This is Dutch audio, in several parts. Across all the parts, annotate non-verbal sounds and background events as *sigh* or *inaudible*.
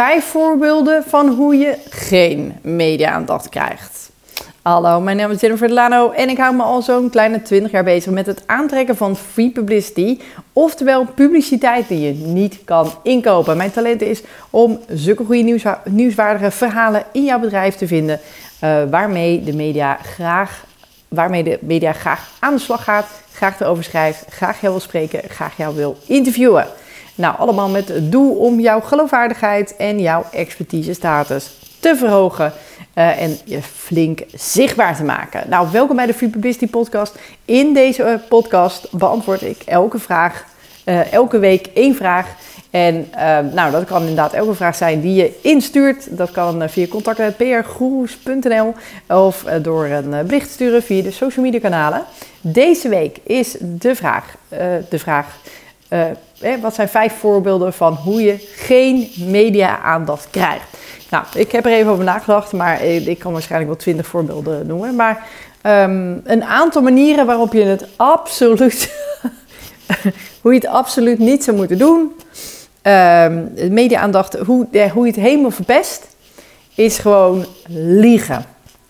Vijf voorbeelden van hoe je geen media-aandacht krijgt. Hallo, mijn naam is Jennifer Delano en ik hou me al zo'n kleine 20 jaar bezig met het aantrekken van free publicity, oftewel publiciteit die je niet kan inkopen. Mijn talent is om zulke goede nieuwswaardige verhalen in jouw bedrijf te vinden, uh, waarmee de media graag waarmee de media graag aan de slag gaat, graag erover schrijft, graag jou wil spreken, graag jou wil interviewen. Nou, allemaal met het doel om jouw geloofwaardigheid en jouw expertise status te verhogen uh, en je flink zichtbaar te maken. Nou, welkom bij de Free Podcast. In deze uh, podcast beantwoord ik elke vraag, uh, elke week één vraag. En nou, dat kan inderdaad elke vraag zijn die je instuurt. Dat kan via contact.prgroes.nl of door een bericht te sturen via de social media kanalen. Deze week is de vraag, de vraag eh, wat zijn vijf voorbeelden van hoe je geen media-aandacht krijgt? Nou, ik heb er even over nagedacht, maar ik kan waarschijnlijk wel twintig voorbeelden noemen. Maar ehm, een aantal manieren waarop je het absoluut, *laughs* hoe je het absoluut niet zou moeten doen. Um, media-aandacht, hoe, hoe je het helemaal verpest, is gewoon liegen.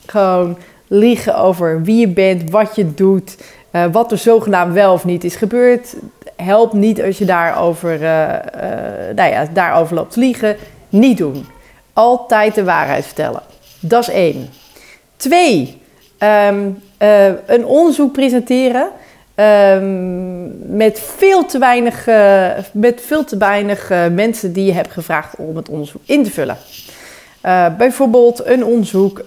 Gewoon liegen over wie je bent, wat je doet, uh, wat er zogenaamd wel of niet is gebeurd helpt niet als je daarover, uh, nou ja, daarover loopt liegen. Niet doen. Altijd de waarheid vertellen. Dat is één. Twee, um, uh, een onderzoek presenteren um, met veel te weinig, met veel te weinig mensen die je hebt gevraagd om het onderzoek in te vullen. Bijvoorbeeld een onderzoek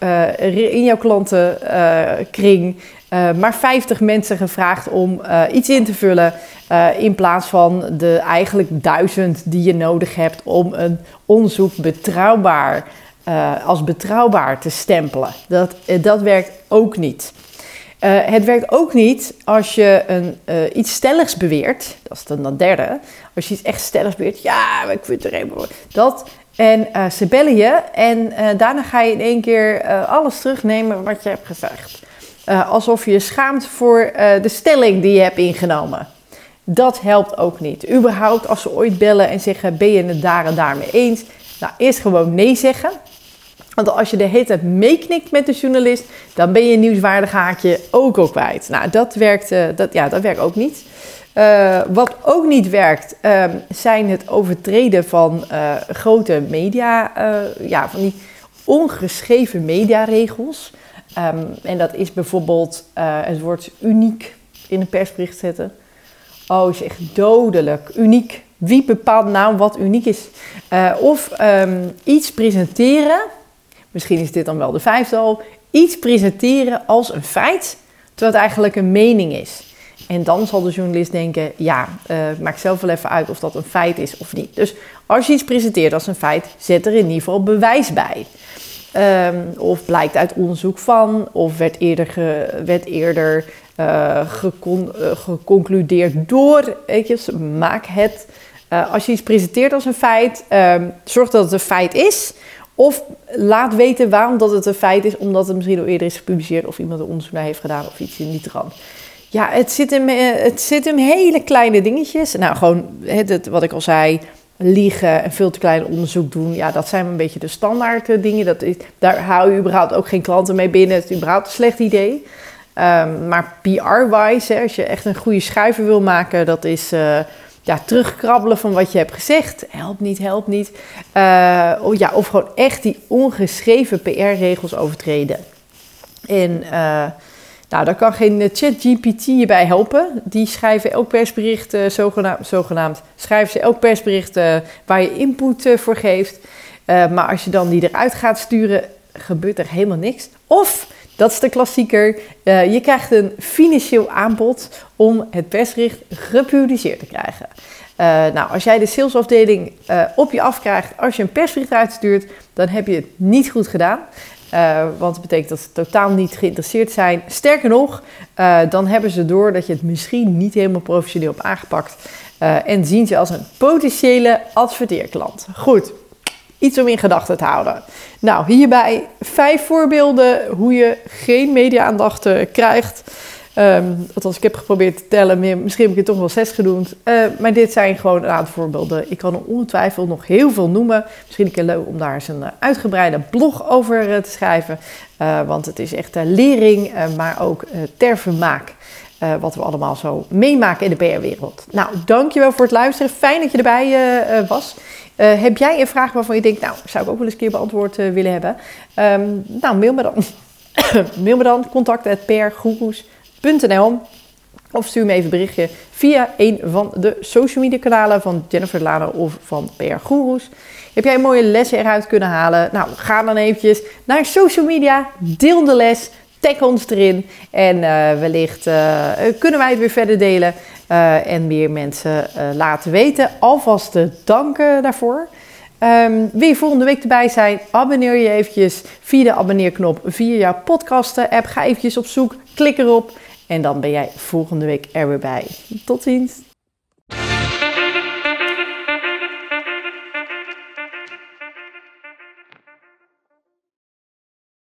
in jouw klantenkring uh, maar 50 mensen gevraagd om iets in te vullen. In plaats van de eigenlijk duizend die je nodig hebt om een onderzoek betrouwbaar, als betrouwbaar te stempelen. Dat, dat werkt ook niet. het werkt ook niet als je een, iets stelligs beweert. Dat is dan de derde. Als je iets echt stelligs beweert. Ja, ik vind het er even. Dat. En ze bellen je. En daarna ga je in één keer alles terugnemen wat je hebt gezegd. Alsof je je schaamt voor de stelling die je hebt ingenomen. Dat helpt ook niet. Überhaupt als ze ooit bellen en zeggen: Ben je het daar en daarmee eens? Nou, eerst gewoon nee zeggen. Want als je de hele tijd meeknikt met de journalist, dan ben je nieuwswaardig haakje ook al kwijt. Nou, dat werkt, dat, ja, dat werkt ook niet. Wat ook niet werkt, ehm, zijn het overtreden van grote media, ja, van die ongeschreven mediaregels. Um, en dat is bijvoorbeeld het woord uniek in een persbericht zetten. Oh, is echt dodelijk. Uniek. Wie bepaalt nou wat uniek is? Of um, iets presenteren. Misschien is dit dan wel de vijfde al. Iets presenteren als een feit, terwijl het eigenlijk een mening is. En dan zal de journalist denken: ja, uh, maak zelf wel even uit of dat een feit is of niet. Dus als je iets presenteert als een feit, zet er in ieder geval bewijs bij. Um, of blijkt uit onderzoek van, of werd eerder, werd eerder gecon, uh, geconcludeerd door. Weet maak het. Als je iets presenteert als een feit, um, zorg dat het een feit is. Of laat weten waarom dat het een feit is, omdat het misschien al eerder is gepubliceerd of iemand er onderzoek naar heeft gedaan of iets in die trant. Ja, het zit in, het zit in hele kleine dingetjes. Nou, gewoon het, wat ik al zei liegen en veel te klein onderzoek doen. Ja, dat zijn een beetje de standaard eh, dingen. Dat is, daar hou je überhaupt ook geen klanten mee binnen. Het is überhaupt een slecht idee. Um, maar PR-wise, als je echt een goede schrijver wil maken, dat is uh, ja, terugkrabbelen van wat je hebt gezegd. Helpt niet, helpt niet. Uh, oh, ja, of gewoon echt die ongeschreven PR-regels overtreden. En nou, daar kan geen eh, ChatGPT je bij helpen. Die schrijven elk persbericht, uh, zogenaamd, zogenaamd, schrijven ze elk persbericht uh, waar je input voor geeft. maar als je dan die eruit gaat sturen, gebeurt er helemaal niks. Of, dat is de klassieker, je krijgt een financieel aanbod om het persbericht gepubliceerd te krijgen. nou, als jij de salesafdeling op je afkrijgt als je een persbericht uitstuurt, dan heb je het niet goed gedaan. Uh, want het betekent dat ze totaal niet geïnteresseerd zijn. Sterker nog, uh, dan hebben ze door dat je het misschien niet helemaal professioneel hebt aangepakt. Uh, en zien ze als een potentiële adverteerklant. Goed, iets om in gedachten te houden. Nou, hierbij vijf voorbeelden hoe je geen media-aandacht krijgt. Um, althans, ik heb geprobeerd te tellen, misschien heb ik het toch wel zes genoemd. Uh, maar dit zijn gewoon een aantal voorbeelden. Ik kan er ongetwijfeld nog heel veel noemen. Misschien een keer leuk om daar eens een uitgebreide blog over te schrijven. Uh, want het is echt lering, maar ook ter vermaak. Wat we allemaal zo meemaken in de PR-wereld. Nou, dankjewel voor het luisteren. Fijn dat je erbij was. Heb jij een vraag waarvan je denkt, nou, zou ik ook wel eens een keer beantwoord willen hebben? Um, nou, mail me dan. *coughs* mail me dan, of stuur me even een berichtje via een van de social media kanalen van Jennifer Lano of van PR Gurus. Heb jij mooie lessen eruit kunnen halen? Nou, ga dan eventjes naar social media, deel de les, tag ons erin. En uh, wellicht uh, kunnen wij het weer verder delen uh, en meer mensen laten weten. Alvast danken daarvoor. Um, wil je volgende week erbij zijn? Abonneer je eventjes via de abonneerknop via jouw podcasten app. Ga eventjes op zoek, klik erop en dan ben jij volgende week er weer bij. Tot ziens!